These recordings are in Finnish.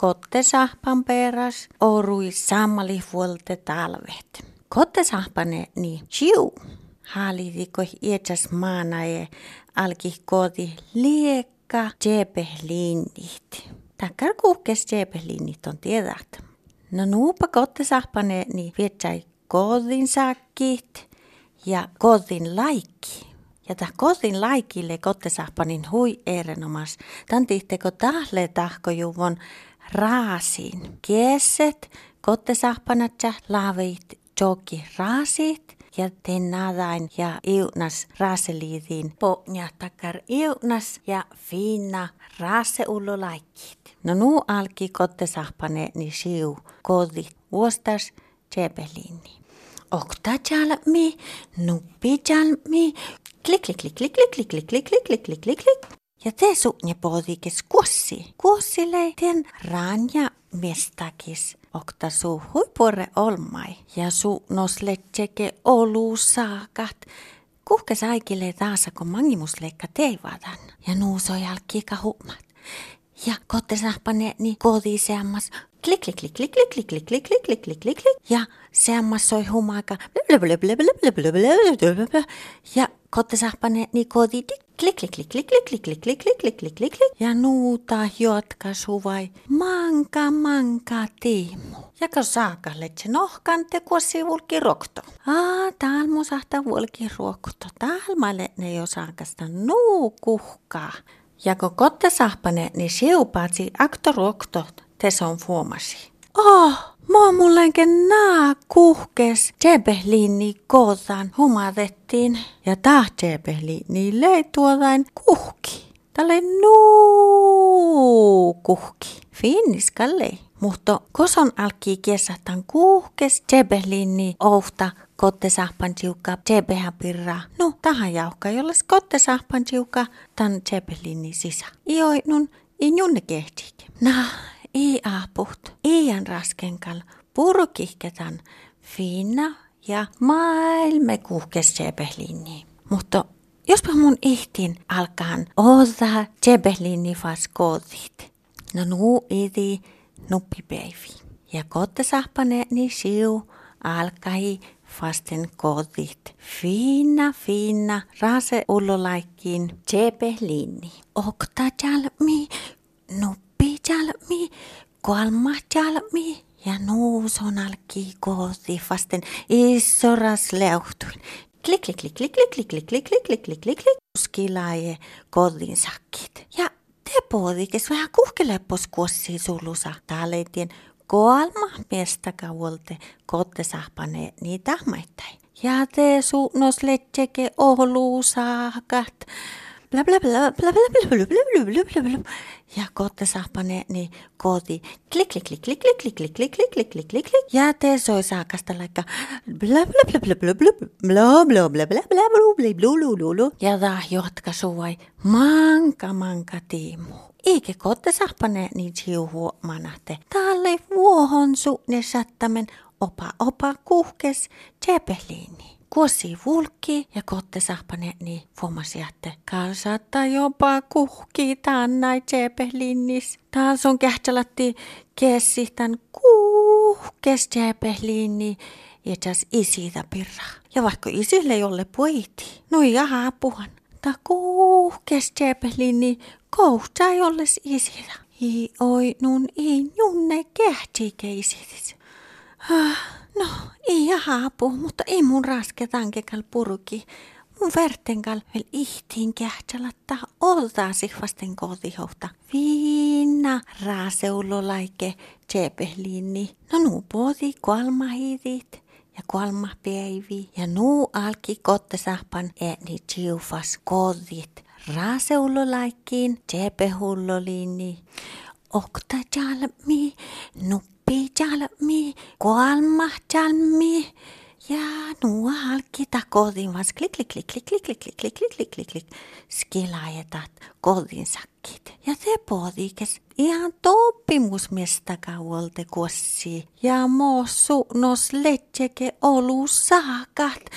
kottesahpan peräs orui samali vuolte talvet. Kottesahpane niin siu. Haalitiko ietsas maanae alki koti liekka tsepehlinnit. Takkar kuhkes tsepehlinnit on tiedät. No nuupa kottesahpane niin vietsai kodin sakkit ja kodin laikki. Ja tämä kodin laikille kottesahpanin hui erinomas. Tän tihteko tahle tahkojuvon raasiin. Kieset kottesahpanatsa laavit joki raasit ja tenadain ja iunas raaseliitiin pohja takar iunas ja fiina raaseullo laikit. No nu alki kottesahpane ni siu kodit vuostas tsepeliini. Okta jalmi, nuppi jalmi, klik klik klik klik klik klik klik klik klik klik klik klik. Ja te suunne pohdikes kuossi. Kuossille tien ranja mestakis. Okta su huipure olmai. Ja su nosletseke olu saakat. Kuhke saikille taas, kun mangimusleikka teivadan. Ja nuuso jälkiika hummat. Ja kotte sahpane niin koti seammas klik klik klik klik klik klik klik klik klik klik klik klik ja seammas soi humaka ja kotte sahpane niin koti klik klik klik klik klik klik klik klik klik klik klik klik klik ja nuuta jotka suvai manka manka tiimu. Ja kun saakalle se nohkan te kuossi vulki rokto. Aa, tääl musahta vulki ruokto. Tääl maille ne jo saakasta nuu kuhkaa. Ja kun kotte sahpane, niin siupaatsi aktoroktot te on fuomasi. Oh, mua mullenken naa kuhkes tsepehliini kootaan humatettiin. Ja tsepehliini lei tuotain kuhki. Tälle nuu kuhki. Finniskalle. Mutta koson alki kesätän kuhkes tsepehliini ouhta kottesahpan tiukka pirra. No, tähän jauhka, jolles kottesahpan tiukka tan tsepehliini sisä. Ioi nun, i junne kehtik. Nah, i aput, iän raskenkal, purkihketan finna ja maailme kuhkesepehlinni. Mutta jos mun ihtin alkaan osaa tsebehlinni faskodit, no nu idi nuppipäivi. Ja kotte sähpänet ni siu alkai fasten kodit. Fina, fina, rase ullolaikin tsebehlinni. Okta jalmi nuppi jalmi, kolma jalmi ja nuuson alki kooti vasten isoras leuhtuin. Klik, klik, klik, klik, klik, klik, klik, klik, klik, klik, klik, klik, klik, skilaje kodin sakkit. Ja te poodikes vähän kuhkeleppos kuossi sulusa taaleitien kolma miestä kauolte kotte sahpane niitä maittain. Ja te suunnos letseke ohluusaakat bla bla bla bla bla bla bla bla bla bla bla ja kotte sahpane niin kooti klik klik klik klik klik klik klik klik klik klik klik klik ja te soi saakasta laikka bla bla bla bla bla bla bla bla bla bla bla bla bla bla bla bla bla ja da jotka suvai manka manka tiimu. Eikä kotte sahpane niin chiuhu manahte. Taalle vuohon su ne sattamen opa opa kuhkes tsepeliini. Kuosi vulki ja kotte sahpane niin fuomasi, että kalsatta jopa kuhki näin tsepehlinnis. Taas on kähtsälatti kessi tän kuhkes tsepehlinni ja täs isitä pirra. Ja vaikka isille jolle poiti, no jaha puhan. Ta kuhkes tsepehlinni kohtsa jolles isitä. I oi nun i junne kähtsike isitis. Ah. No, ei haapu, mutta ei mun rasketankekal puruki. Mun vertenkal vel ihtiin kähtsalatta oltaa sihvasten kotihohta. Viina raaseulolaike tsepehliini. No nuu puoti kualmahidit ja kualmahpäivi. Ja nuu alki kottesahpan eni tsiufas kodit. Raaseulolaikkiin tsepehulloliini. Okta jalmi, nuppi Kolma jalmi. Ja nu halki ta kodin vas klik klik klik klik klik klik klik klik klik klik klik klik skilajetat kodin sakkit. Ja te podikes ihan toppimusmesta kauolte kuossi. Ja mossu nos letseke olu saakat.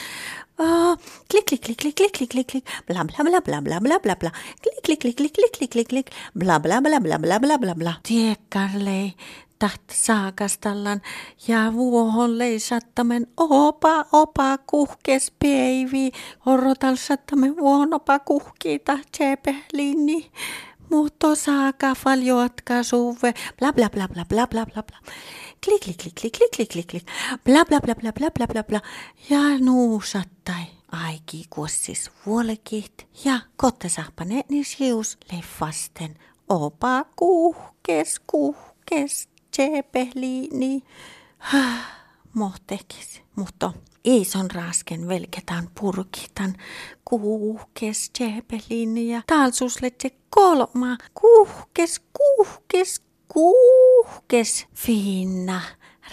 Oh, klik, klik, klik, klik, klik, klik, klik, klik, bla, bla, bla, bla, bla, bla, bla, bla, klik, klik, klik, klik, klik, klik, klik, klik, bla, bla, bla, bla, bla, bla, bla, bla. Tiekkarlei, taht saakastallan ja vuohon leisattamen opa opa kuhkes peivi. Orrotal sattamen vuohon opa kuhkiita tsepehlinni. Muutto saaka faljoatka suve. Bla bla bla bla bla bla bla bla. Klik klik klik klik klik klik klik klik. Bla bla bla bla bla bla bla bla. Ja nuusattai aiki kuossis vuolekit ja kotte kottesahpane nishius leffasten. Opa kuhkes kuhkes tsepehliini. Mohtekis, mutta ei son rasken velketan purkitan kuhkes tsepehliini ja talsusletse kolma kuhkes kuhkes kuhkes finna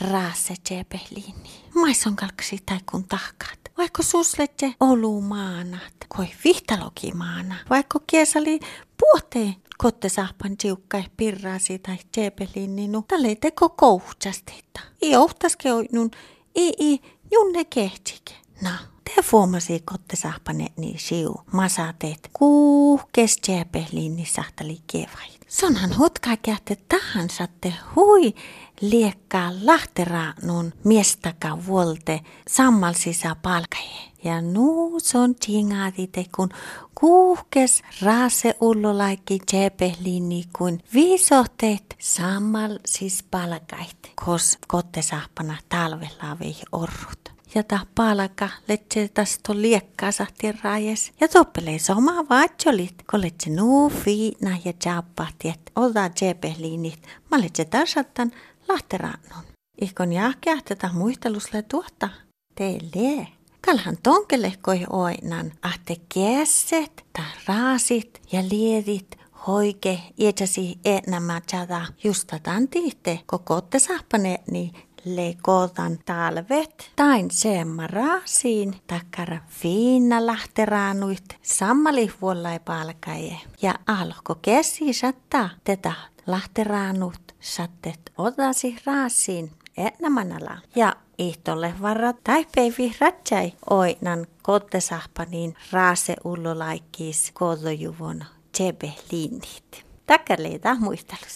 raase tsepehliini. Maison kalksi tai kun tahkaat. Vaikka susletse olumaanat, koi vihtalokimaana. Vaikka kiesali puhtee kotte sahpan tiukka pirraasi tai tsepeliin, niin no, tälle teko kouhtsastetta. I ohtaske nun, i i junne kehtike. No, te fuomasi kotte sahpane niin siu. Masateet kuuhkes tsepeliin, niin sahtali kevai. Sonhan hutkaa kähte tähän satte hui liekkaa lahteraa nun miestaka vuolte sammalsisa palkaje. Ja nuus on tingaatite kun kuuhkes raase ullolaikki tsepehliini kun viisohteet sammal siis palkait, kos kottesahpana talvella vei orrut ja tappaalaka leccetasto liekkaa sahti raajes. Ja toppelee soma vaatjolit, koletse nuu fiina ja jaapahtiet, olta jepehliinit, mä letse tarsattan lahteraannun. Ikon jahkeahteta muistelusle tuotta, teille. Kalhan tonkelehkoi oinan, ahte kesset, ta raasit ja liedit, hoike, ietsasi enämä chada, justa koko kokotte sahpaneet, niin lekotan talvet, tain semma raasiin, takkara fiina lahteraanuit, sammali vuollai palkaje. Ja alko kesi satta tätä lahteraanut, sattet otasi raasiin, enämänala. Ja ihtolle varrat tai peivi ratsai oinan kottesahpaniin raase ullolaikkiis kodojuvon tsebe linnit. Takkarleita muistelus.